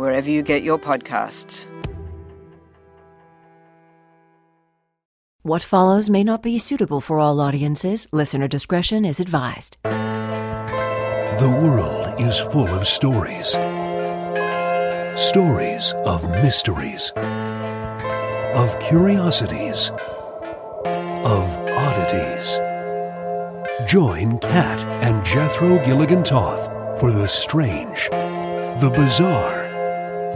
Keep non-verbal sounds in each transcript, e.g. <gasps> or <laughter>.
wherever you get your podcasts. What follows may not be suitable for all audiences. Listener discretion is advised. The world is full of stories. Stories of mysteries, of curiosities, of oddities. Join Kat and Jethro Gilligan Toth for the strange, the bizarre,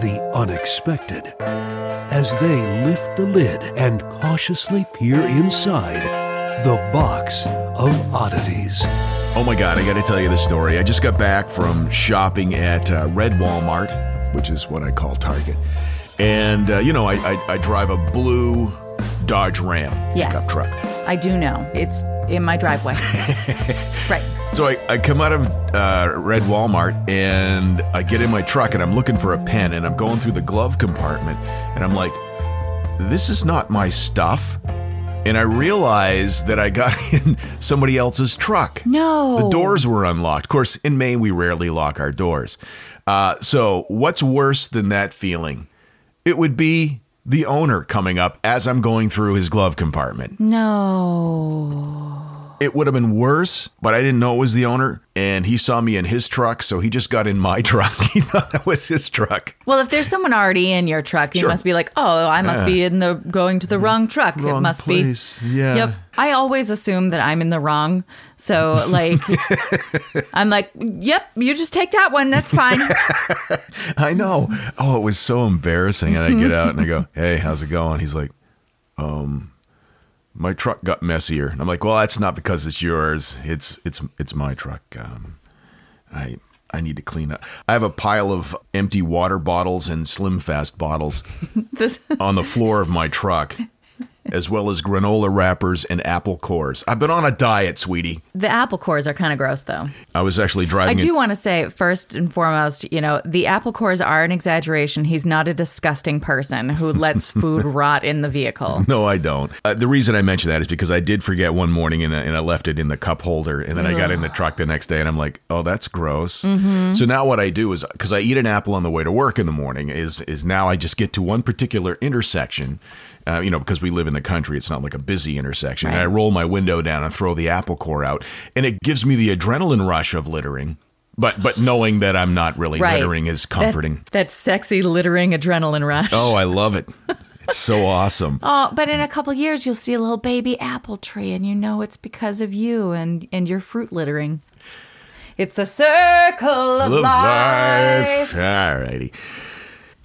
the unexpected as they lift the lid and cautiously peer inside the box of oddities. Oh my God, I got to tell you the story. I just got back from shopping at uh, Red Walmart, which is what I call Target. And, uh, you know, I, I, I drive a blue Dodge Ram Yes. pickup truck. I do know. It's in my driveway. <laughs> right. So I, I come out of uh, Red Walmart and I get in my truck and I'm looking for a pen and I'm going through the glove compartment and I'm like, this is not my stuff. And I realize that I got <laughs> in somebody else's truck. No. The doors were unlocked. Of course, in Maine, we rarely lock our doors. Uh, so, what's worse than that feeling? It would be the owner coming up as I'm going through his glove compartment. No. It would have been worse, but I didn't know it was the owner. And he saw me in his truck, so he just got in my <laughs> truck. he thought that was his truck. Well, if there's someone already in your truck, you Sure. must be like, oh, I must Yeah. be in the going to the wrong truck. it must place. be. Yeah. Yep. I always assume that I'm in the wrong. So, like, <laughs> I'm like, yep, you just take that one. That's fine. <laughs> I know. Oh, it was so embarrassing. And I get out and I go, "Hey, how's it going?" He's like, "Um, my truck got messier." And I'm like, "Well, that's not because it's yours. It's it's it's my truck. Um, I I need to clean up. I have a pile of empty water bottles and Slim Fast bottles <laughs> this, on the floor of my truck." As well as granola wrappers and apple cores. I've been on a diet, sweetie. the apple cores are kind of gross, though. I was actually driving. I do want to say, first and foremost, you know, the apple cores are an exaggeration. He's not a disgusting person who lets <laughs> food rot in the vehicle. No, I don't. Uh, the reason I mention that is because I did forget one morning and I, and I left it in the cup holder. And then I got in the truck the next day and I'm like, oh, that's gross. So now what I do is because I eat an apple on the way to work in the morning, is is now I just get to one particular intersection. Uh, you know, because we live in the country, it's not like a busy intersection. And I roll my window down and throw the apple core out, and it gives me the adrenaline rush of littering. But but knowing that I'm not really Right. littering is comforting. That, sexy littering adrenaline rush. oh, I <laughs> love it. It's so awesome. Oh, but in a couple years, you'll see a little baby apple tree, and you know it's because of you and and your fruit littering. It's a circle of life. life. All righty.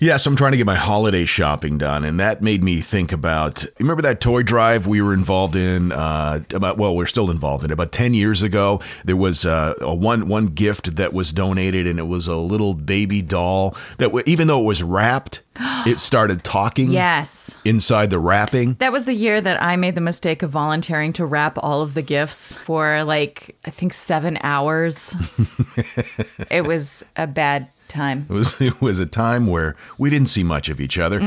Yes, I'm trying to get my holiday shopping done, and that made me think about. Remember that toy drive we were involved in? Uh, about well, we're still involved in. it. About ten years ago, there was uh, a one one gift that was donated, and it was a little baby doll that, w- even though it was wrapped, it <gasps> started talking. Yes. inside the wrapping. That was the year that I made the mistake of volunteering to wrap all of the gifts for like, I think seven hours. <laughs> it was a bad time. It was <laughs> it was a time where we didn't see much of each other.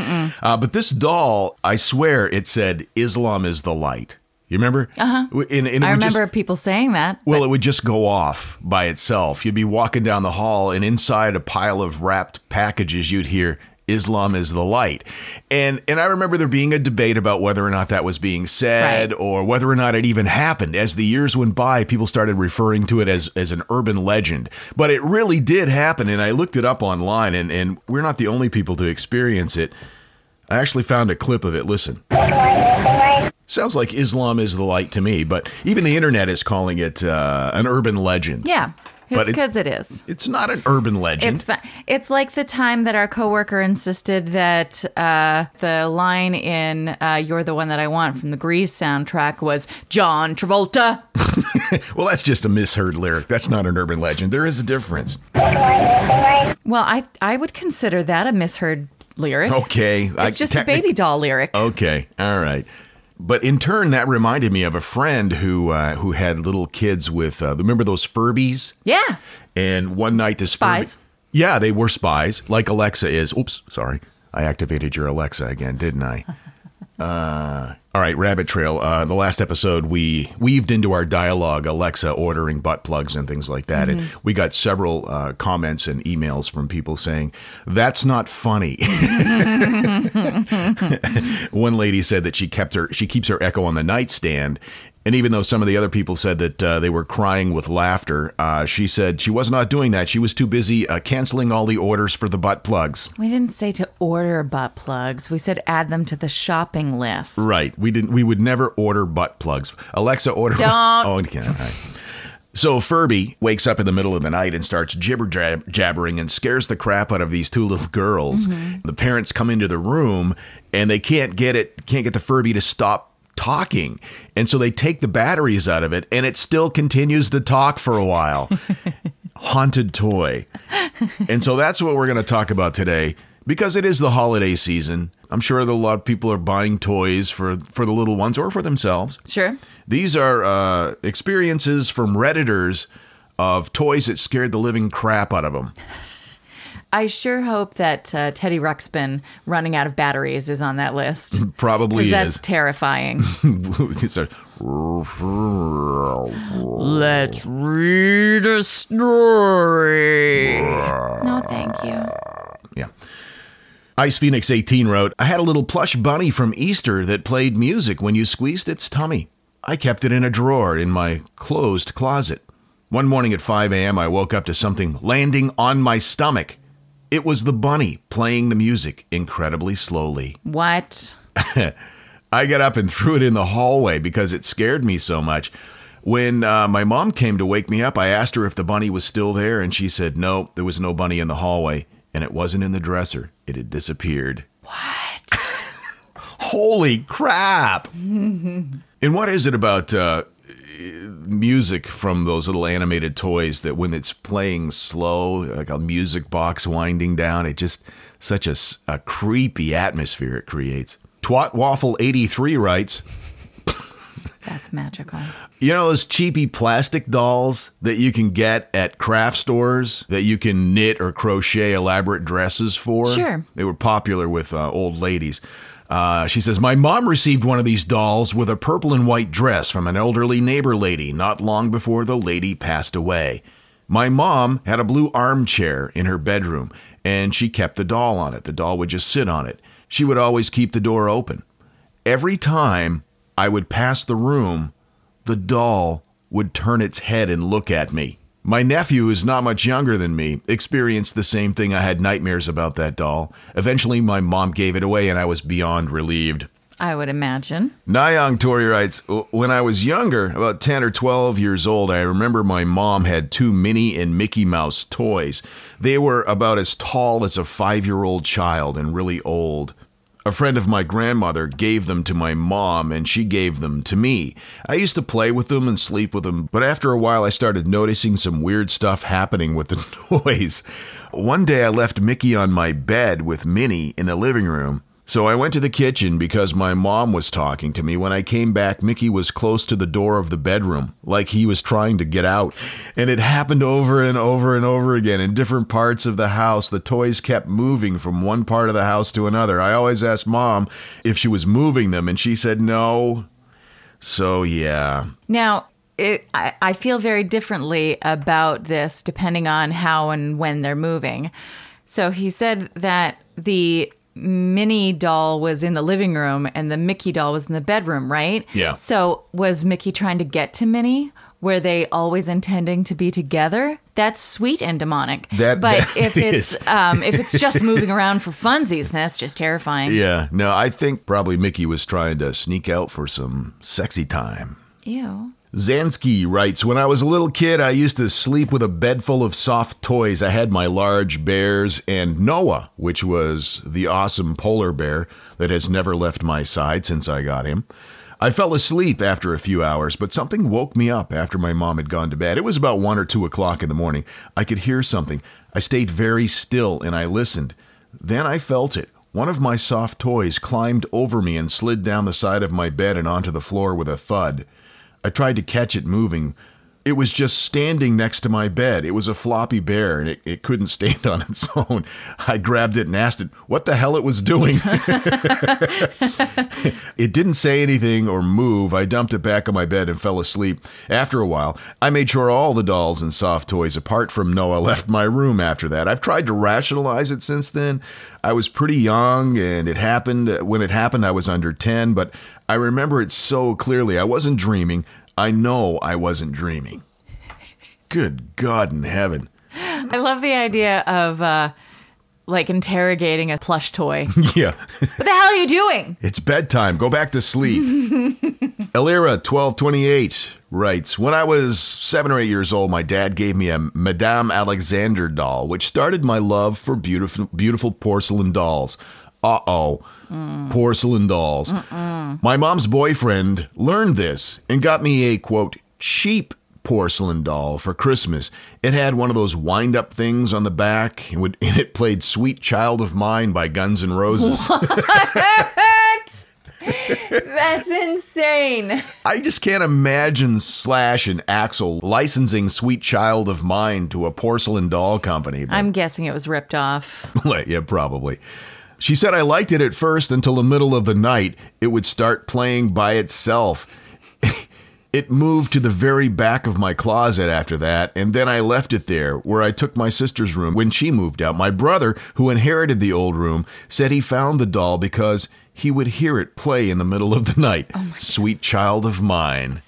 Uh, but this doll, I swear, it said Islam is the light. You remember? Uh huh. And, and I would just- remember people saying that. well, it would just go off by itself. You'd be walking down the hall, and inside a pile of wrapped packages, you'd hear "Islam is the light," and and I remember there being a debate about whether or not that was being said Right. or whether or not it even happened. As the years went by, people started referring to it as as an urban legend, but it really did happen. And I looked it up online, and and we're not the only people to experience it. I actually found a clip of it. Listen. Sounds like Islam is the light to me, but even the internet is calling it uh, an urban legend. Yeah. It's it- because it is. It's not an urban legend. It's fun. It's like the time that our coworker insisted that uh, the line in uh, "You're the one that I want" from the Grease soundtrack was John Travolta. <laughs> well, that's just a misheard lyric. That's not an urban legend. There is a difference. Well, I I would consider that a misheard lyric. Okay. It's just a baby doll lyric. Okay. All right. But in turn, that reminded me of a friend who uh, who had little kids with. Uh, remember those Furbies? Yeah. And one night, this Spies. Furby, yeah, they were spies, like Alexa is. Oops, sorry, I activated your Alexa again, didn't I? <laughs> Uh, all right, Rabbit Trail. Uh, the last episode, we weaved into our dialogue Alexa ordering butt plugs and things like that, and we got several uh, comments and emails from people saying that's not funny. <laughs> <laughs> One lady said that she kept her she keeps her Echo on the nightstand. And even though some of the other people said that uh, they were crying with laughter, uh, she said she was not doing that. She was too busy uh, canceling all the orders for the butt plugs. We didn't say to order butt plugs. We said add them to the shopping list. Right. We didn't. We would never order butt plugs. Alexa, order. Don't. <laughs> Oh, okay. right. So Furby wakes up in the middle of the night and starts jibber jab- jabbering and scares the crap out of these two little girls. The parents come into the room and they can't get it. Can't get the Furby to stop talking, and so they take the batteries out of it, and it still continues to talk for a while. <laughs> Haunted toy. And so that's what we're going to talk about today because it is the holiday season. I'm sure a lot of people are buying toys for, for the little ones or for themselves. Sure. These are uh, experiences from Redditors of toys that scared the living crap out of them. I sure hope that uh, Teddy Ruxpin running out of batteries is on that list. <laughs> Probably 'Cause that's <laughs> terrifying. Let's read a story. No, thank you. yeah. Ice Phoenix 18 wrote, I had a little plush bunny from Easter that played music when you squeezed its tummy. I kept it in a drawer in my closed closet. One morning at 5 a.m., I woke up to something landing on my stomach. It was the bunny playing the music incredibly slowly. What? <laughs> I got up and threw it in the hallway because it scared me so much. When uh, my mom came to wake me up, I asked her if the bunny was still there, and she said no, there was no bunny in the hallway, and it wasn't in the dresser. It had disappeared. What? <laughs> Holy crap! <laughs> and what is it about uh, music from those little animated toys that when it's playing slow, like a music box winding down, it just such a, a creepy atmosphere it creates. Twat Waffle 83 writes, That's magical. You know those cheapy plastic dolls that you can get at craft stores that you can knit or crochet elaborate dresses for? Sure. They were popular with uh, old ladies. Uh, she says, My mom received one of these dolls with a purple and white dress from an elderly neighbor lady not long before the lady passed away. My mom had a blue armchair in her bedroom, and she kept the doll on it. The doll would just sit on it. She would always keep the door open. Every time I would pass the room, the doll would turn its head and look at me. My nephew, who's not much younger than me, experienced the same thing. I had nightmares about that doll. Eventually, my mom gave it away, and I was beyond relieved. I would imagine. Nyang Tori writes, When I was younger, about 10 or 12 years old, I remember my mom had two Minnie and Mickey Mouse toys. They were about as tall as a five year old child and really old. A friend of my grandmother gave them to my mom, and she gave them to me. I used to play with them and sleep with them, but after a while, I started noticing some weird stuff happening with the <laughs> noise. One day, I left Mickey on my bed with Minnie in the living room. So I went to the kitchen because my mom was talking to me. When I came back, Mickey was close to the door of the bedroom, like he was trying to get out. And it happened over and over and over again in different parts of the house. The toys kept moving from one part of the house to another. I always asked mom if she was moving them, and she said no. So, yeah. Now, it, I, I feel very differently about this depending on how and when they're moving. So he said that the Minnie doll was in the living room and the Mickey doll was in the bedroom, right? Yeah. So was Mickey trying to get to Minnie? Were they always intending to be together? That's sweet and demonic. That- but that if <laughs> is. it's um, if it's just moving around for funsies, that's just terrifying. Yeah. No, I think probably Mickey was trying to sneak out for some sexy time. Ew. Zansky writes When I was a little kid, I used to sleep with a bed full of soft toys. I had my large bears and Noah, which was the awesome polar bear that has never left my side since I got him. I fell asleep after a few hours, but something woke me up after my mom had gone to bed. It was about one or two o'clock in the morning. I could hear something. I stayed very still and I listened. Then I felt it. One of my soft toys climbed over me and slid down the side of my bed and onto the floor with a thud. I tried to catch it moving. It was just standing next to my bed. It was a floppy bear and it, it couldn't <laughs> stand on its own. I grabbed it and asked it what the hell it was doing. <laughs> it didn't say anything or move. I dumped it back on my bed and fell asleep. After a while, I made sure all the dolls and soft toys, apart from Noah, <laughs> left my room after that. I've tried to rationalize it since then. I was pretty young and it happened. When it happened, I was under 10, but I remember it so clearly. I wasn't dreaming. I know I wasn't dreaming. Good God in heaven. I love the idea of uh, like interrogating a plush toy. <laughs> Yeah. what the hell are you doing? It's bedtime. Go back to sleep. <laughs> Elira, 1228, writes When I was seven or eight years old, my dad gave me a Madame Alexander doll, which started my love for beautiful, beautiful porcelain dolls. Uh oh. Porcelain dolls. My mom's boyfriend learned this and got me a quote, cheap porcelain doll for Christmas. It had one of those wind up things on the back, and, would, <laughs> and it played Sweet Child of Mine by Guns N' Roses. <laughs> What? That's insane. I just can't imagine Slash and Axl licensing Sweet Child of Mine to a porcelain doll company. I'm guessing it was ripped off. <laughs> yeah, probably. She said I liked it at first until the middle of the night. It would start playing by itself. <laughs> it moved to the very back of my closet after that, and then I left it there, where I took my sister's room when she moved out. My brother, who inherited the old room, said he found the doll because he would hear it play in the middle of the night. Sweet child of mine.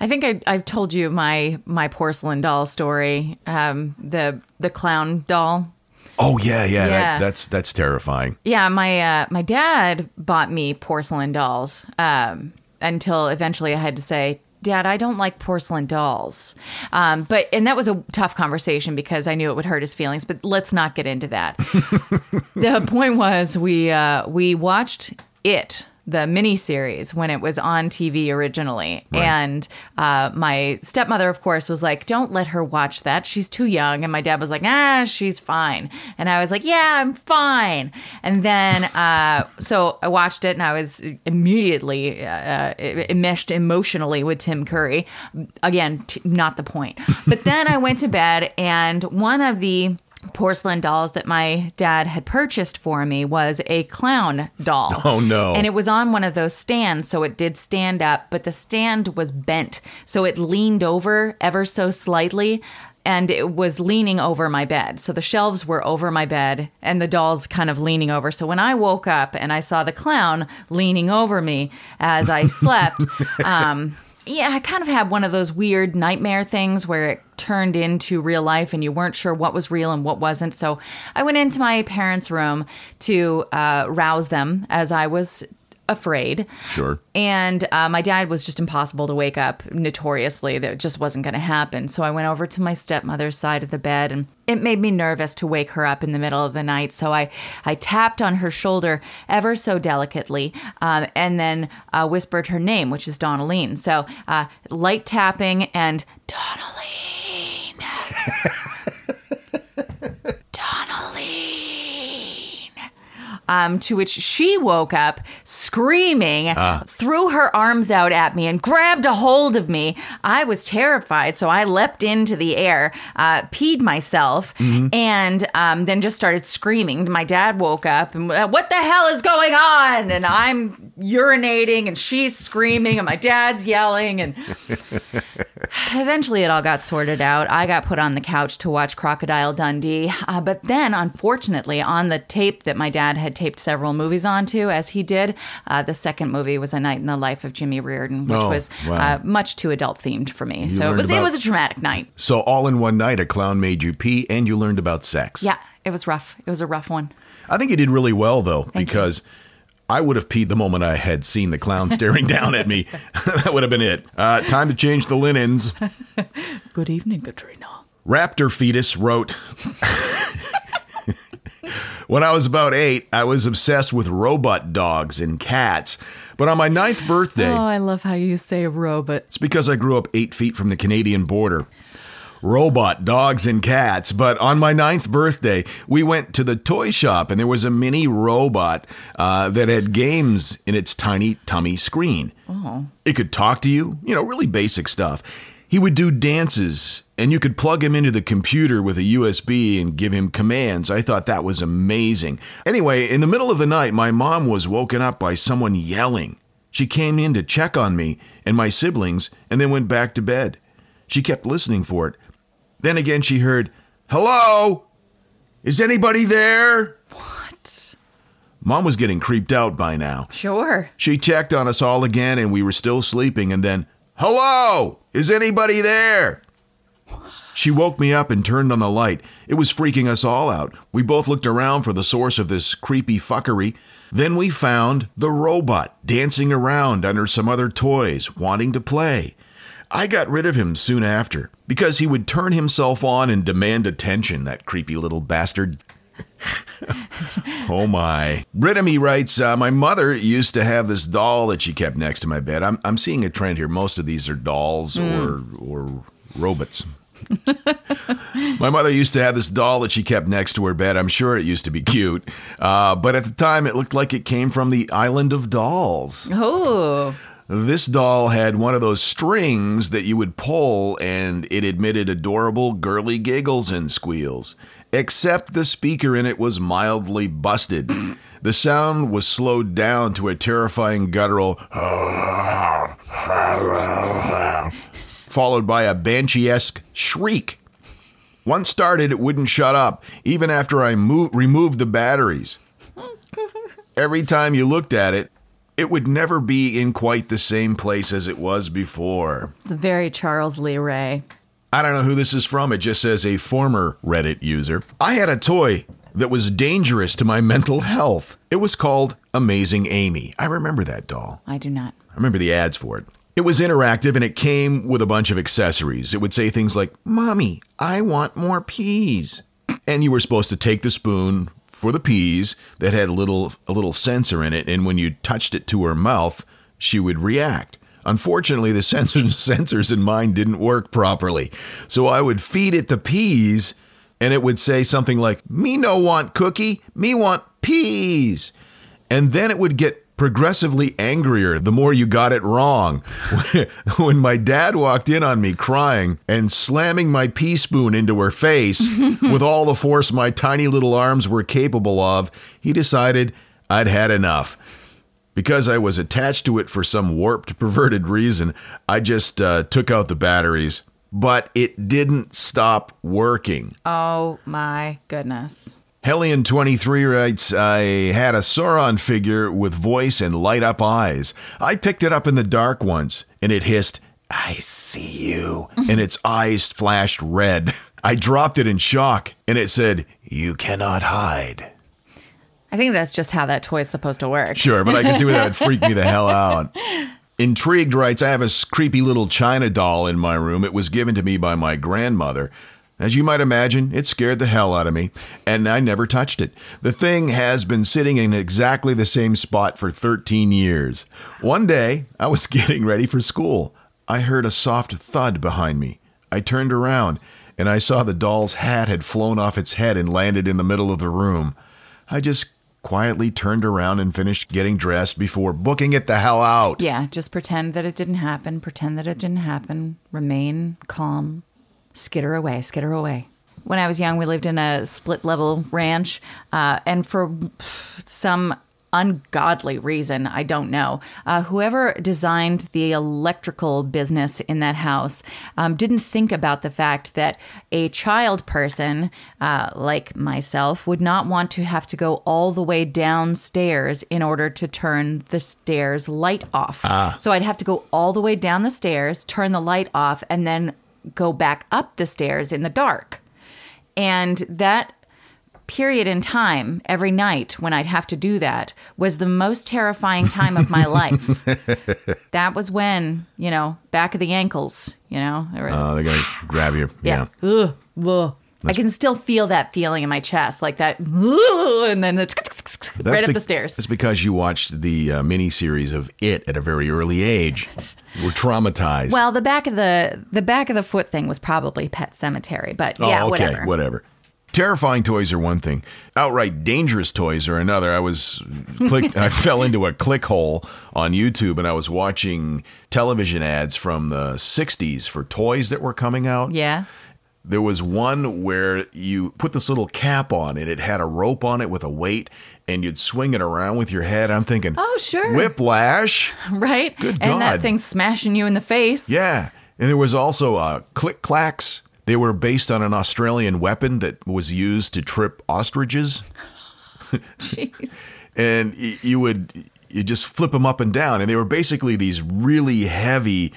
I think I, I've told you my my porcelain doll story. Um, the the clown doll. Oh yeah, yeah, Yeah. That, that's that's terrifying. Yeah, my uh, my dad bought me porcelain dolls um, until eventually I had to say, Dad, I don't like porcelain dolls. Um, but and that was a tough conversation because I knew it would hurt his feelings. But let's not get into that. <laughs> the point was we uh, we watched it. The miniseries when it was on TV originally, and uh, my stepmother, of course, was like, "Don't let her watch that; she's too young." And my dad was like, "Ah, she's fine," and I was like, "Yeah, I'm fine." And then, uh, <laughs> so I watched it, and I was immediately uh, enmeshed emotionally with Tim Curry. Again, t- not the point. But then I went to bed, and one of the porcelain dolls that my dad had purchased for me was a clown doll. <laughs> Oh, no. And it was on one of those stands, so it did stand up, but the stand was bent. So it leaned over ever so slightly and it was leaning over my bed. So the shelves were over my bed and the doll's kind of leaning over. So when I woke up and I saw the clown leaning over me as I <laughs> slept, um, yeah, I kind of had one of those weird nightmare things where it turned into real life and you weren't sure what was real and what wasn't. So I went into my parents' room to uh, rouse them as I was afraid. Sure. And uh, my dad was just impossible to wake up, notoriously. That just wasn't going to happen. So I went over to my stepmother's side of the bed, and it made me nervous to wake her up in the middle of the night. So I, I tapped on her shoulder ever so delicately um, and then uh, whispered her name, which is Donnaline. So uh, light tapping and Donnaline. <laughs> Um, to which she woke up screaming, threw her arms out at me, and grabbed a hold of me. I was terrified, so I leapt into the air, uh, peed myself, and um, then just started screaming. My dad woke up and "Uh, what the hell is going on? And I'm urinating, and she's screaming, and my dad's yelling, and <laughs> Eventually, it all got sorted out. I got put on the couch to watch Crocodile Dundee. Uh, but then, unfortunately, on the tape that my dad had taped several movies onto, as he did, uh, the second movie was A Night in the Life of Jimmy Reardon, which Oh, was wow. uh, much too adult themed for me. so it was, it was a traumatic night. So all in one night, a clown made you pee, and you learned about sex. Yeah, it was rough. It was a rough one. I think you did really well though, you. because I would have peed the moment I had seen the clown staring <laughs> down at me. <laughs> that would have been it. Uh, time to change the linens. <laughs> Good evening, Katrina. Raptor Fetus wrote When I was about eight, I was obsessed with robot dogs and cats. But on my ninth birthday, Oh, I love how you say robot. it's because I grew up eight feet from the Canadian border. Robot dogs and cats. But on my ninth birthday, we went to the toy shop and there was a mini robot uh, that had games in its tiny tummy screen. Oh. It could talk to you, you know, really basic stuff. He would do dances and you could plug him into the computer with a USB and give him commands. I thought that was amazing. Anyway, in the middle of the night, my mom was woken up by someone yelling. She came in to check on me and my siblings and then went back to bed. She kept listening for it. Then again, she heard, Hello? Is anybody there? What? Mom was getting creeped out by now. Sure. She checked on us all again and we were still sleeping, and then, Hello? Is anybody there? She woke me up and turned on the light. It was freaking us all out. We both looked around for the source of this creepy fuckery. Then we found the robot dancing around under some other toys, wanting to play. I got rid of him soon after because he would turn himself on and demand attention, that creepy little bastard. Oh my. Brittany writes, uh, My mother used to have this doll that she kept next to my bed. I'm, I'm seeing a trend here. Most of these are dolls or, or robots. <laughs> my mother used to have this doll that she kept next to her bed. I'm sure it used to be cute. Uh, but at the time, it looked like it came from the island of dolls. Oh, This doll had one of those strings that you would pull, and it emitted adorable girly giggles and squeals. Except the speaker in it was mildly busted. <clears throat> The sound was slowed down to a terrifying guttural, <laughs> <laughs> followed by a banshee esque shriek. Once started, it wouldn't shut up, even after I mo- removed the batteries. Every time you looked at it, it would never be in quite the same place as it was before. it's very Charles Lee Ray. I don't know who this is from. It just says a former Reddit user. I had a toy that was dangerous to my mental health. It was called Amazing Amy. I remember that doll. I do not. I remember the ads for it. It was interactive and it came with a bunch of accessories. It would say things like, Mommy, I want more peas. And you were supposed to take the spoon for the peas that had a little a little sensor in it, and when you touched it to her mouth, she would react. Unfortunately, the <laughs> sensor, sensors in mine didn't work properly. So I would feed it the peas and it would say something like, Me no want cookie, me want peas. And then it would get progressively angrier the more you got it wrong. <laughs> when my dad walked in on me crying and slamming my pea spoon into her face <laughs> with all the force my tiny little arms were capable of, he decided I'd had enough. Because I was attached to it for some warped, perverted reason, I just uh, took out the batteries. But it didn't stop working. Oh my goodness. Hellion23 writes, I had a Sauron figure with voice and light up eyes. I picked it up in the dark once and it hissed, I see you. <laughs> and its eyes flashed red. I dropped it in shock and it said, You cannot hide. I think that's just how that toy is supposed to work. Sure, but I can see where that would freak me the <laughs> hell out. Intrigued writes, I have a creepy little China doll in my room. It was given to me by my grandmother. As you might imagine, it scared the hell out of me, and I never touched it. The thing has been sitting in exactly the same spot for 13 years. One day, I was <laughs> getting ready for school. I heard a soft thud behind me. I turned around, and I saw the doll's hat had flown off its head and landed in the middle of the room. I just quietly turned around and finished getting dressed before booking it the hell out. Yeah, just pretend that it didn't happen. Pretend that it didn't happen. Remain calm. Skitter away, skitter away. When I was young, we lived in a split level ranch. Uh, and for some ungodly reason, I don't know, uh, whoever designed the electrical business in that house um, didn't think about the fact that a child person uh, like myself would not want to have to go all the way downstairs in order to turn the stairs light off. So I'd have to go all the way down the stairs, turn the light off, and then go back up the stairs in the dark. And that period in time every night when I'd have to do that was the most terrifying time of my <laughs> life. that was when, you know, back of the ankles, you know, Oh, they're going <sighs> to grab you. yeah. Yeah. Ugh, ugh. I can still feel that feeling in my chest, like that, and then it's right up the stairs. That's because you watched the uh, miniseries of It at a very early age. You were traumatized. Well, the back of the the back of the foot thing was probably Pet Sematary, but Oh, yeah, okay, whatever. whatever. Terrifying toys are one thing. Outright dangerous toys are another. I was click <laughs> I fell into a click hole on YouTube and I was watching television ads from the 60s for toys that were coming out. Yeah. There was one where you put this little cap on and it had a rope on it with a weight and you'd swing it around with your head. I'm thinking, Oh, sure. Whiplash. <laughs> Right? Good and that God. thing smashing you in the face. Yeah. And there was also uh, click clacks. They were based on an Australian weapon that was used to trip ostriches. <laughs> Jeez. And y- you would you just flip them up and down. And they were basically these really heavy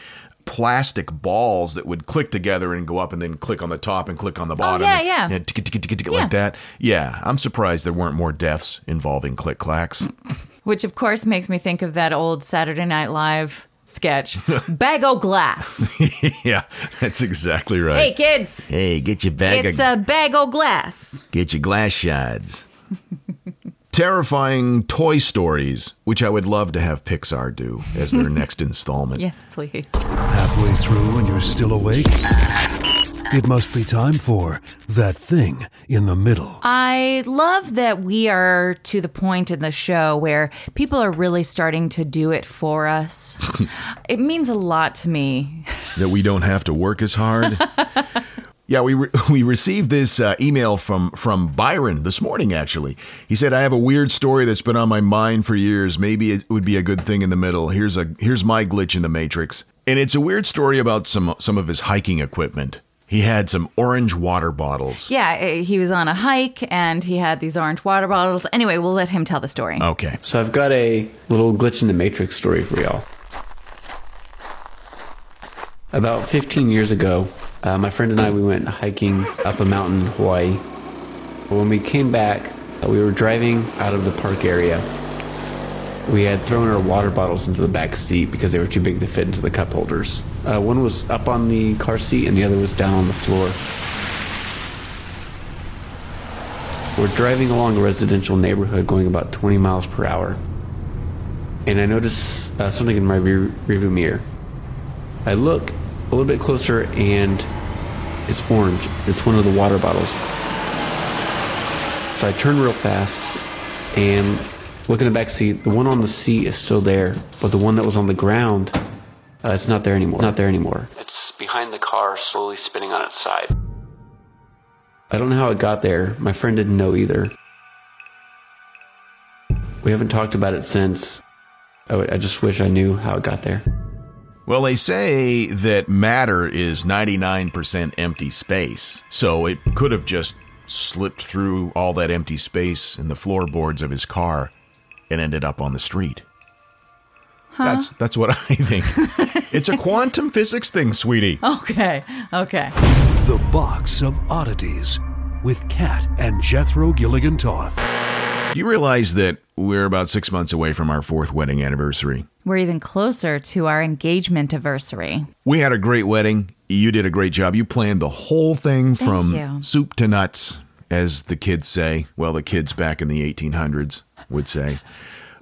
plastic balls that would click together and go up and then click on the top and click on the oh, bottom. Oh, yeah, and- yeah. and tick, tick, tick, tick, Yeah. like that. Yeah. I'm surprised there weren't more deaths involving click clacks. <laughs> Which, of course, makes me think of that old Saturday Night Live sketch <laughs> Bag o' Glass. <laughs> yeah. That's exactly right. hey, kids, Hey, get your bag it's of a bag o' glass. Get your glass shards. Terrifying toy stories, which I would love to have Pixar do as their <laughs> next installment. Yes, please. Halfway through and you're still awake? It must be time for that thing in the middle. I love that we are to the point in the show where people are really starting to do it for us. <laughs> it means a lot to me. That we don't have to work as hard. <laughs> yeah, we re- <laughs> we received this uh, email from from Byron this morning. Actually, he said, "I have a weird story that's been on my mind for years. Maybe it would be a good thing in the middle. Here's a here's my glitch in the matrix, and it's a weird story about some some of his hiking equipment." He had some orange water bottles. Yeah, eh, he was on a hike and he had these orange water bottles. Anyway, we'll let him tell the story. Okay. So I've got a little glitch in the matrix story for y'all. About 15 years ago, uh, my friend and I we went hiking up a mountain in Hawaii. When we came back, uh, we were driving out of the park area. We had thrown our water bottles into the back seat because they were too big to fit into the cup holders. Uh, one was up on the car seat and the other was down on the floor. We're driving along a residential neighborhood going about 20 miles per hour. And I notice uh, something in my rear, rearview mirror. I look a little bit closer and it's orange. It's one of the water bottles. So I turn real fast and look in the back seat. The one on the seat is still there, but the one that was on the ground, uh, it's not there anymore. It's not there anymore. It's behind the car, slowly spinning on its side. I don't know how it got there. My friend didn't know either. We haven't talked about it since. I, I just wish I knew how it got there. Well, they say that matter is 99% empty space. So it could have just slipped through all that empty space in the floorboards of his car and ended up on the street. That's that's what <laughs> I think. it's a quantum physics thing, sweetie. Okay, okay. The Box of Oddities with Kat and Jethro Gilligan Toth. Do you realize that we're about six months away from our fourth wedding anniversary? We're even closer to our engagement anniversary. We had a great wedding. You did a great job. You planned the whole thing from you. soup to nuts, as the kids say. Well, the kids back in the 1800s would say.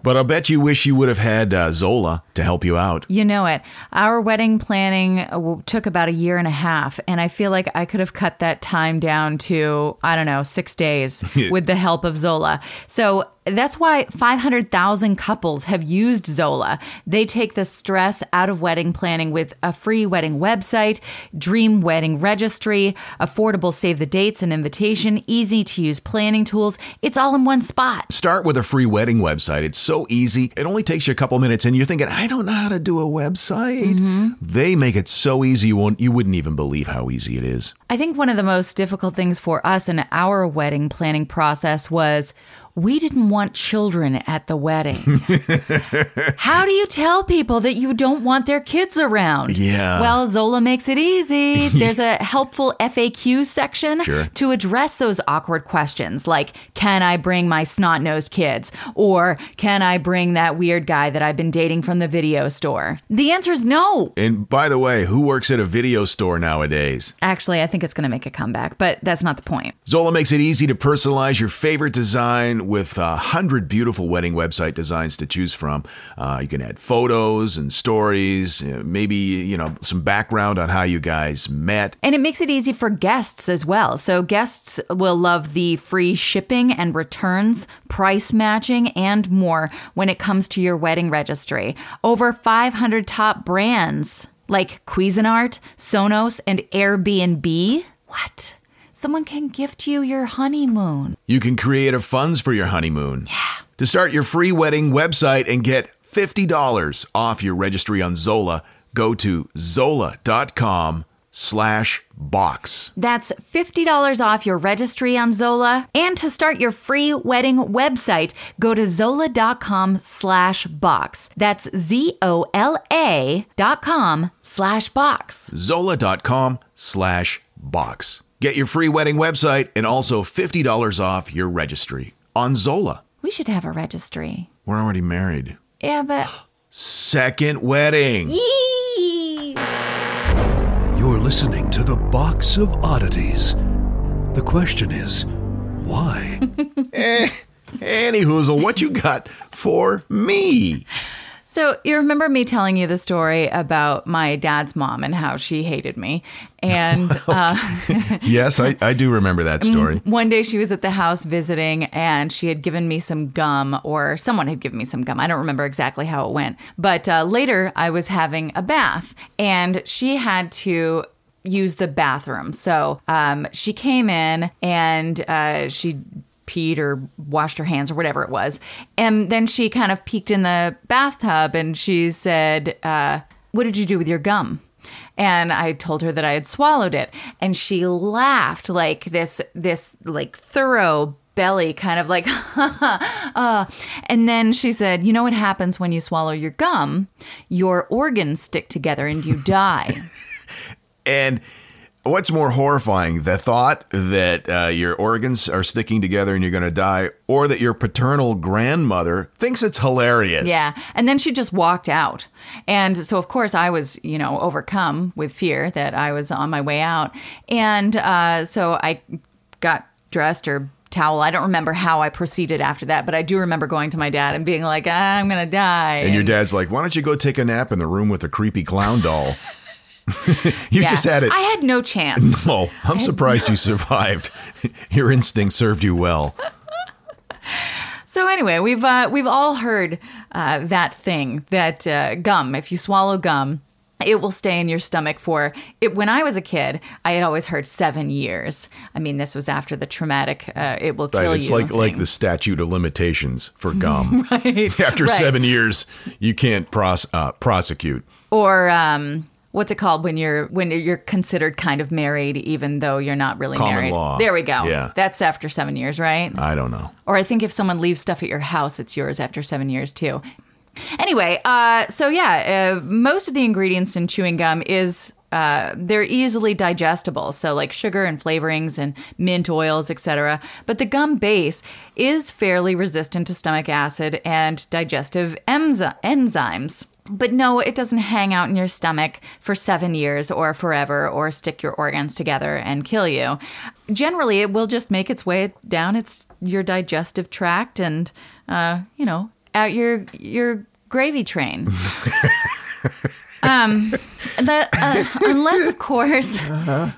But I'll bet you wish you would have had uh, Zola to help you out. You know it. Our wedding planning uh, w- took about a year and a half, and I feel like I could have cut that time down to, I don't know, six days <laughs> with the help of Zola. So That's why 500,000 couples have used Zola. They take the stress out of wedding planning with a free wedding website, dream wedding registry, affordable save the dates and invitation, easy to use planning tools. It's all in one spot. Start with a free wedding website. It's so easy. It only takes you a couple minutes and you're thinking, I don't know how to do a website. Mm-hmm. They make it so easy you won't you wouldn't even believe how easy it is. I think one of the most difficult things for us in our wedding planning process was we didn't want children at the wedding. <laughs> How do you tell people that you don't want their kids around? Yeah. Well, Zola makes it easy. <laughs> There's a helpful FAQ section Sure. to address those awkward questions like can I bring my snot-nosed kids or can I bring that weird guy that I've been dating from the video store? The answer is no. And by the way, who works at a video store nowadays? Actually, I think it's going to make a comeback, but that's not the point. Zola makes it easy to personalize your favorite design with a hundred beautiful wedding website designs to choose from. Uh, you can add photos and stories, uh, maybe you know some background on how you guys met. And it makes it easy for guests as well. So guests will love the free shipping and returns, price matching, and more when it comes to your wedding registry. Over 500 top brands like Cuisinart, Sonos, and Airbnb. What? Someone can gift you your honeymoon. You can create a funds for your honeymoon. Yeah. To start your free wedding website and get $50 off your registry on Zola, go to zola.com slash box. That's $50 off your registry on Zola. And to start your free wedding website, go to zola.com slash box. That's Z-O-L-A dot com slash box. zola.com slash box. Get your free wedding website and also $50 off your registry on Zola. We should have a registry. We're already married. Yeah, but... <gasps> Second wedding. Yee! You're listening to the Box of Oddities. The question is, why? <laughs> Eh, Annie Hoozle, what you got for me? So you remember me telling you the story about my dad's mom and how she hated me. And <laughs> uh, <laughs> Yes, I, I do remember that story. one day she was at the house visiting and she had given me some gum or someone had given me some gum. I don't remember exactly how it went. But uh, later I was having a bath and she had to use the bathroom. So um, she came in and uh, she peed or washed her hands or whatever it was. And then she kind of peeked in the bathtub and she said, uh, What did you do with your gum? And I told her that I had swallowed it. And she laughed like this, this like thorough belly kind of like, <laughs> uh. and then she said, You know what happens when you swallow your gum? Your organs stick together and you die. <laughs> And what's more horrifying, the thought that uh, your organs are sticking together and you're going to die, or that your paternal grandmother thinks it's hilarious? Yeah. And then she just walked out. And so, of course, I was, you know, overcome with fear that I was on my way out. And uh, so I got dressed or towel. I don't remember how I proceeded after that, but I do remember going to my dad and being like, "Ah, I'm going to die. And your dad's like, why don't you go take a nap in the room with the creepy clown doll? <laughs> <laughs> you Yeah. just had it. I had no chance. <laughs> No, I'm surprised you survived. <laughs> Your instinct served you well. So anyway, we've uh, we've all heard uh, that thing that uh, gum. If you swallow gum, it will stay in your stomach for it. When I was a kid, I had always heard seven years. I mean, this was after the traumatic uh, "it will kill Right, it's you." like like thing. the statute of limitations for gum. right. After right. seven years, you can't pros- uh, prosecute. or um, what's it called when you're when you're considered kind of married, even though you're not really Common married. law. There we go. Yeah. that's after seven years, right? I don't know. Or I think if someone leaves stuff at your house, it's yours after seven years too. Anyway, uh, so yeah, uh, most of the ingredients in chewing gum is uh, they're easily digestible, so like sugar and flavorings and mint oils, etc. But the gum base is fairly resistant to stomach acid and digestive enzy- enzymes. But no, it doesn't hang out in your stomach for seven years or forever or stick your organs together and kill you. Generally, it will just make its way down its your digestive tract and, uh, you know, out your your gravy train. <laughs> um, the, uh, unless of course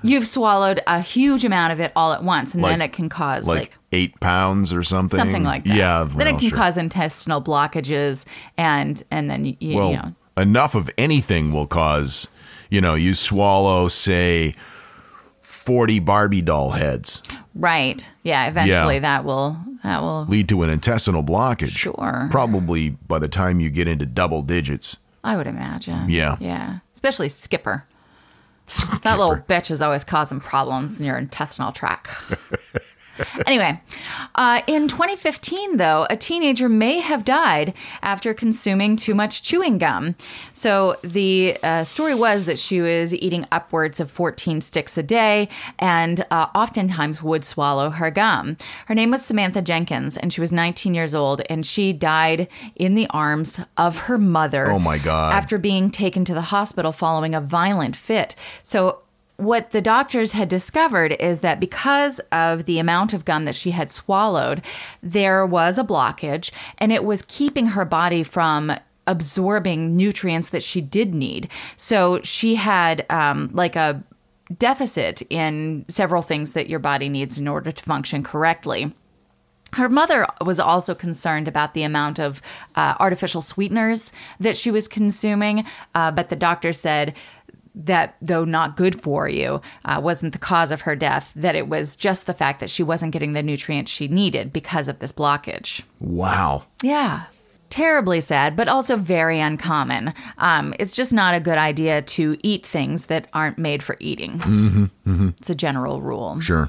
you've swallowed a huge amount of it all at once, and then it can cause Like like eight pounds or something. something like that. Yeah. then it can sure. cause intestinal blockages, and and then you, you know enough of anything will cause, you know, you swallow, say, 40 Barbie doll heads, right. Yeah, eventually Yeah. that will that will lead to an intestinal blockage. Sure. Probably by the time you get into double digits. I would imagine. Yeah. Yeah. Especially Skipper. Skipper. <laughs> That little bitch is always causing problems in your intestinal tract. <laughs> anyway, uh, in 2015, though, a teenager may have died after consuming too much chewing gum. So the uh, story was that she was eating upwards of 14 sticks a day and uh, oftentimes would swallow her gum. Her name was Samantha Jenkins, and she was 19 years old, and she died in the arms of her mother. Oh, my God. After being taken to the hospital following a violent fit. So what the doctors had discovered is that because of the amount of gum that she had swallowed, there was a blockage and it was keeping her body from absorbing nutrients that she did need. So she had um, like a deficit in several things that your body needs in order to function correctly. Her mother was also concerned about the amount of uh, artificial sweeteners that she was consuming, uh, but the doctor said that though not good for you uh, wasn't the cause of her death that it was just the fact that she wasn't getting the nutrients she needed because of this blockage Wow. yeah terribly sad but also very uncommon um, it's just not a good idea to eat things that aren't made for eating it's a general rule Sure.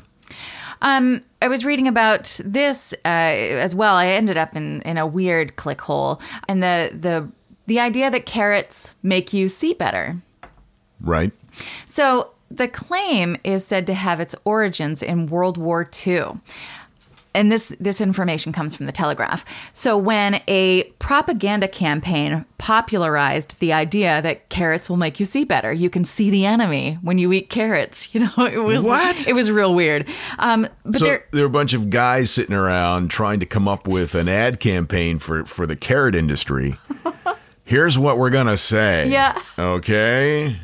um, I was reading about this uh, as well. I ended up in, in a weird click hole, and the the the idea that carrots make you see better. Right. So the claim is said to have its origins in World War II. And this, this information comes from the Telegraph. So, when a propaganda campaign popularized the idea that carrots will make you see better, you can see the enemy when you eat carrots. <laughs> You know, it was What? It was real weird. Um, but so there, there are a bunch of guys sitting around trying to come up with an ad campaign for, for the carrot industry. <laughs> Here's what we're going to say. Yeah. Okay.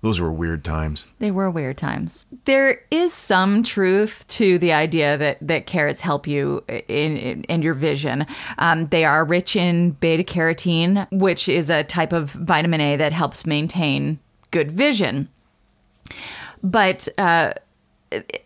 Those were weird times. They were weird times. There is some truth to the idea that, that carrots help you in, in, in your vision. Um, they are rich in beta carotene, which is a type of vitamin A that helps maintain good vision. But uh,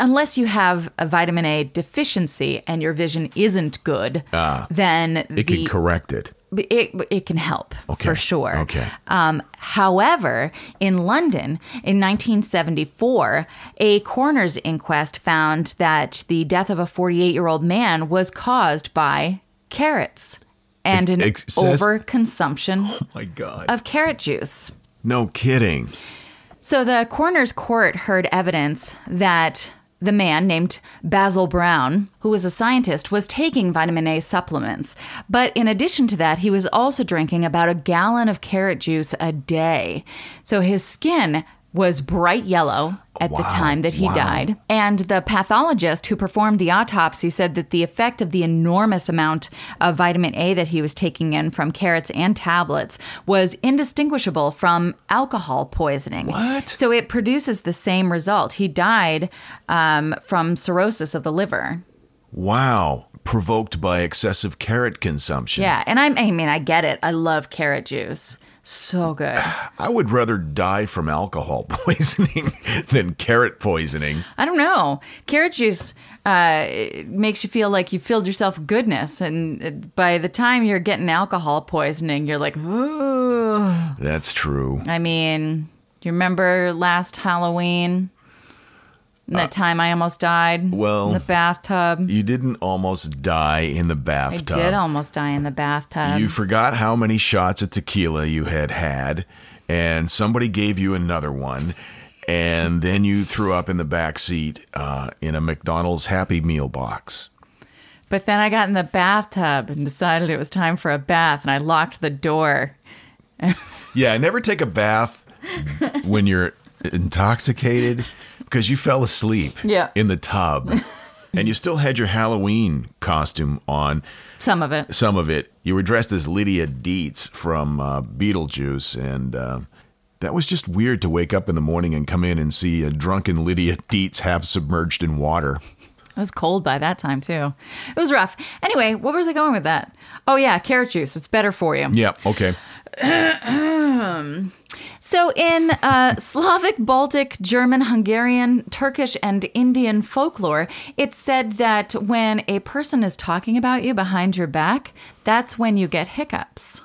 unless you have a vitamin A deficiency and your vision isn't good, then Ah. It the, can correct it. It, it can help Okay. for sure. Okay. Um, however, in London in 1974, a coroner's inquest found that the death of a 48 year old man was caused by carrots and an Excess- overconsumption <laughs> Oh my God. of carrot juice. no kidding. So the coroner's court heard evidence that the man named Basil Brown, who was a scientist, was taking vitamin A supplements. But in addition to that, he was also drinking about a gallon of carrot juice a day. So his skin was bright yellow at the time that he Wow. died. And the pathologist who performed the autopsy said that the effect of the enormous amount of vitamin A that he was taking in from carrots and tablets was indistinguishable from alcohol poisoning. What? So it produces the same result. He died um, from cirrhosis of the liver. Wow. Provoked by excessive carrot consumption. Yeah, and I'm, I mean, I get it. I love carrot juice. So good. <sighs> I would rather die from alcohol <laughs> poisoning than carrot poisoning. I don't know. Carrot juice uh, makes you feel like you filled yourself with goodness, and uh, by the time you're getting alcohol poisoning, you're like, ooh. That's true. I mean, you remember last Halloween? That time I almost died well, in the bathtub. You didn't almost die in the bathtub. I did almost die in the bathtub. You forgot how many shots of tequila you had had, and somebody gave you another one, and then you threw up in the back seat uh, in a McDonald's Happy Meal box. But then I got in the bathtub and decided it was time for a bath, and I locked the door. Yeah, I never take a bath when you're intoxicated because you fell asleep Yeah. in the tub. <laughs> And you still had your Halloween costume on, Some of it. some of it. You were dressed as Lydia Deetz from uh, Beetlejuice, and uh, that was just weird to wake up in the morning and come in and see a drunken Lydia Deetz half submerged in water. It was cold by that time too. It was rough. Anyway, what was I going with that? Oh yeah, carrot juice. It's better for you. Yeah. Okay. <clears throat> So, in uh, Slavic, Baltic, German, Hungarian, Turkish, and Indian folklore, it's said that when a person is talking about you behind your back, that's when you get hiccups.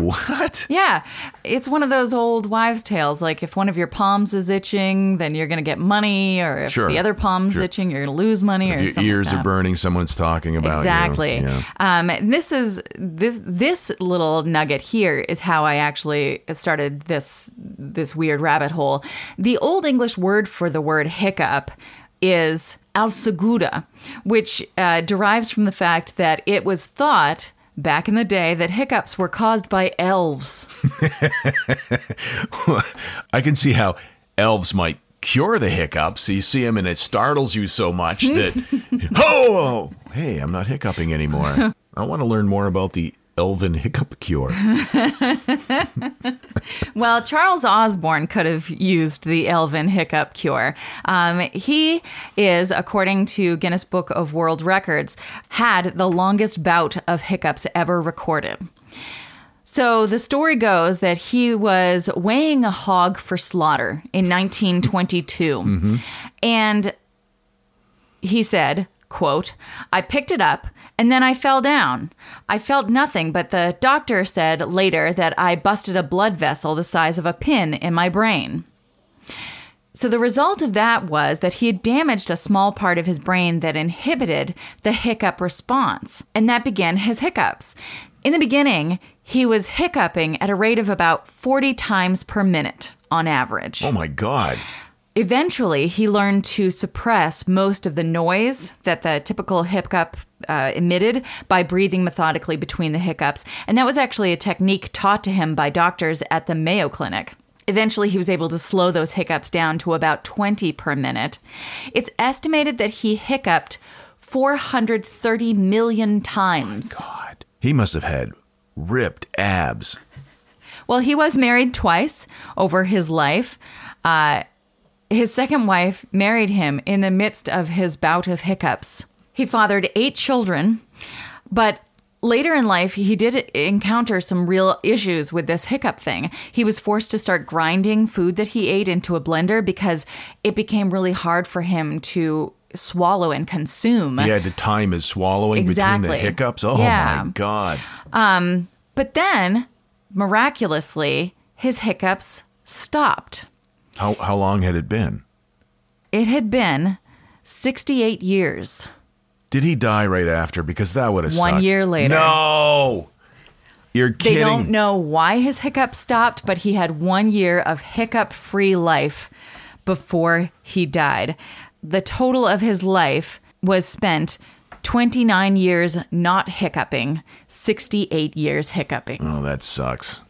What? Yeah, it's one of those old wives' tales. Like if one of your palms is itching, then you're going to get money, or if Sure. the other palm's Sure. itching, you're going to lose money, or your something ears like are burning, someone's talking about you. Exactly. Yeah. Um, this is this this little nugget here is how I actually started this this weird rabbit hole. The old English word for the word hiccup is alsaguda, which uh, derives from the fact that it was thought back in the day that hiccups were caused by elves. <laughs> I can see how elves might cure the hiccups. You see them and it startles you so much that, <laughs> oh, hey, I'm not hiccuping anymore. I want to learn more about the elven hiccup cure. <laughs> Well, Charles Osborne could have used the elven hiccup cure. Um, he is, according to Guinness Book of World Records, had the longest bout of hiccups ever recorded. So the story goes that he was weighing a hog for slaughter in 1922. <laughs> And he said, quote, I picked it up and then I fell down. I felt nothing, but the doctor said later that I busted a blood vessel the size of a pin in my brain. So the result of that was that he had damaged a small part of his brain that inhibited the hiccup response, and that began his hiccups. In the beginning, he was hiccuping at a rate of about 40 times per minute on average. Oh my God. Eventually, he learned to suppress most of the noise that the typical hiccup uh, emitted by breathing methodically between the hiccups. And that was actually a technique taught to him by doctors at the Mayo Clinic. Eventually, he was able to slow those hiccups down to about 20 per minute. It's estimated that he hiccuped 430 million times. God. He must have had ripped abs. Well, he was married twice over his life. Uh, his second wife married him in the midst of his bout of hiccups. He fathered eight children, but later in life, he did encounter some real issues with this hiccup thing. He was forced to start grinding food that he ate into a blender because it became really hard for him to swallow and consume. He had to time his swallowing between the hiccups. Oh Yeah. my God. Um, But then, miraculously, his hiccups stopped. How, how long had it been? It had been 68 years. Did he die right after? Because that would have One sucked. year later. No. You're kidding. They don't know why his hiccup stopped, but he had one year of hiccup free life before he died. The total of his life was spent 29 years not hiccuping, 68 years hiccuping. Oh, that sucks.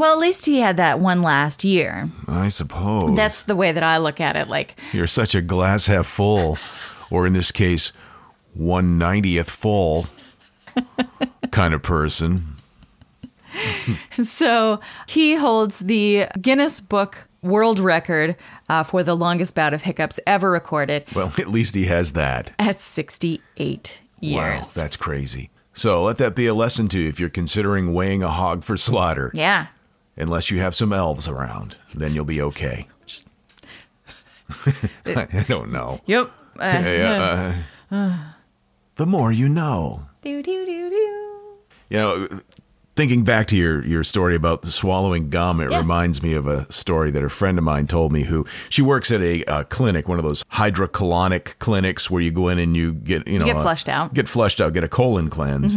Well, at least he had that one last year. I suppose. That's the way that I look at it. Like, You're such a glass half full, or in this case, one ninetieth full <laughs> kind of person. So he holds the Guinness Book World Record uh, for the longest bout of hiccups ever recorded Well, at least he has that. at 68 years. Wow, that's crazy. So let that be a lesson to you if you're considering weighing a hog for slaughter. yeah. Unless you have some elves around, then you'll be okay. <laughs> I don't know. Yep. Uh, Yeah, uh, the more you know. do, do, do, do. You know, thinking back to your your story about the swallowing gum, it Yeah. reminds me of a story that a friend of mine told me. Who she works at a uh, clinic, one of those hydrocolonic clinics where you go in and you get you know get uh, flushed out. get flushed out, get a colon cleanse,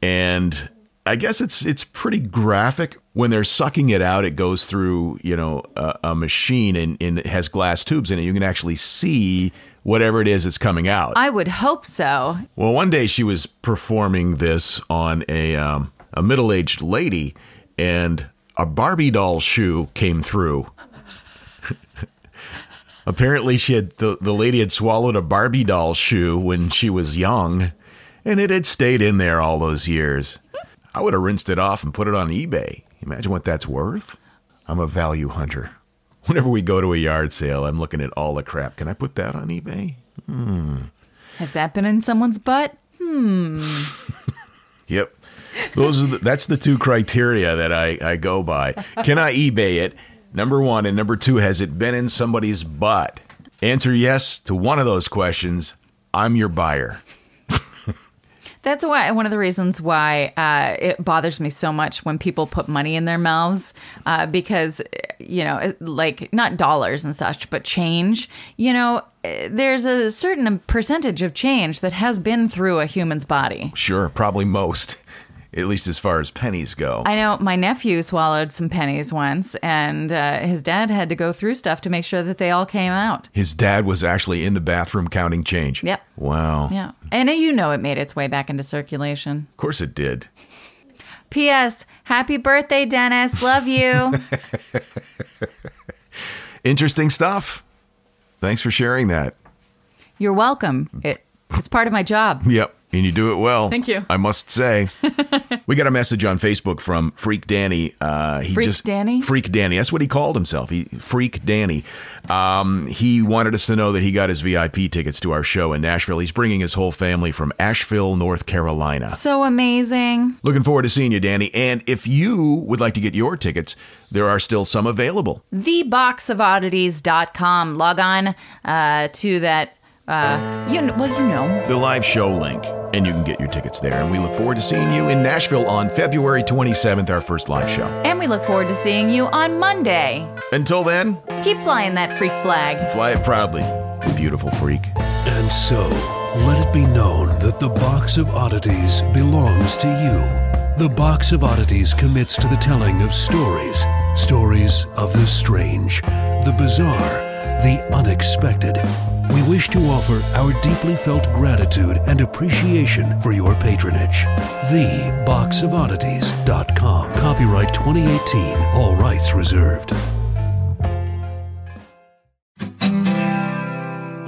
and I guess it's it's pretty graphic when they're sucking it out. It goes through you know a, a machine and, and it has glass tubes in it. You can actually see whatever it is that's coming out. I would hope so. Well, one day she was performing this on a um, a middle aged lady, and a Barbie doll shoe came through. <laughs> Apparently, she had the the lady had swallowed a Barbie doll shoe when she was young, and it had stayed in there all those years. I would have rinsed it off and put it on eBay. Imagine what that's worth. I'm a value hunter. <laughs> Whenever we go to a yard sale, I'm looking at all the crap. Can I put that on eBay? Has that been in someone's butt? Hmm. <laughs> yep. Those are the, that's the two criteria that I, I go by. Can I eBay it? Number one. And number two, has it been in somebody's butt? Answer yes to one of those questions. I'm your buyer. That's why one of the reasons why uh, it bothers me so much when people put money in their mouths, uh, because you know, like not dollars and such, but change. You know, eh, there's a certain percentage of change that has been through a human's body. Sure, probably most, at least as far as pennies go. I know my nephew swallowed some pennies once, and uh, his dad had to go through stuff to make sure that they all came out. His dad was actually in the bathroom counting change. Yep. Wow. Yeah, and you know it made its way back into circulation. Of course it did. P.S. Happy birthday, Dennis. Love you. <laughs> Interesting stuff. Thanks for sharing that. You're welcome. It, it's part of my job. Yep. And you do it well. Thank you. I must say. <laughs> we got a message on Facebook from Freak Danny. Uh, he Freak just Danny? Freak Danny. That's what he called himself. He Freak Danny. Um, he wanted us to know that he got his VIP tickets to our show in Nashville. He's bringing his whole family from Asheville, North Carolina. So amazing. Looking forward to seeing you, Danny. And if you would like to get your tickets, there are still some available. theboxofoddities.com. Log on uh, to that. Uh, you know, well, you know. the live show link, and you can get your tickets there. And we look forward to seeing you in Nashville on February 27th, our first live show. And we look forward to seeing you on Monday. Until then, Keep flying that freak flag. fly it proudly, beautiful freak. And so, let it be known that the Box of Oddities belongs to you. The Box of Oddities commits to the telling of stories stories of the strange, the bizarre, the unexpected. We wish to offer our deeply felt gratitude and appreciation for your patronage. TheBoxOfOddities.com. Copyright 2018. All rights reserved.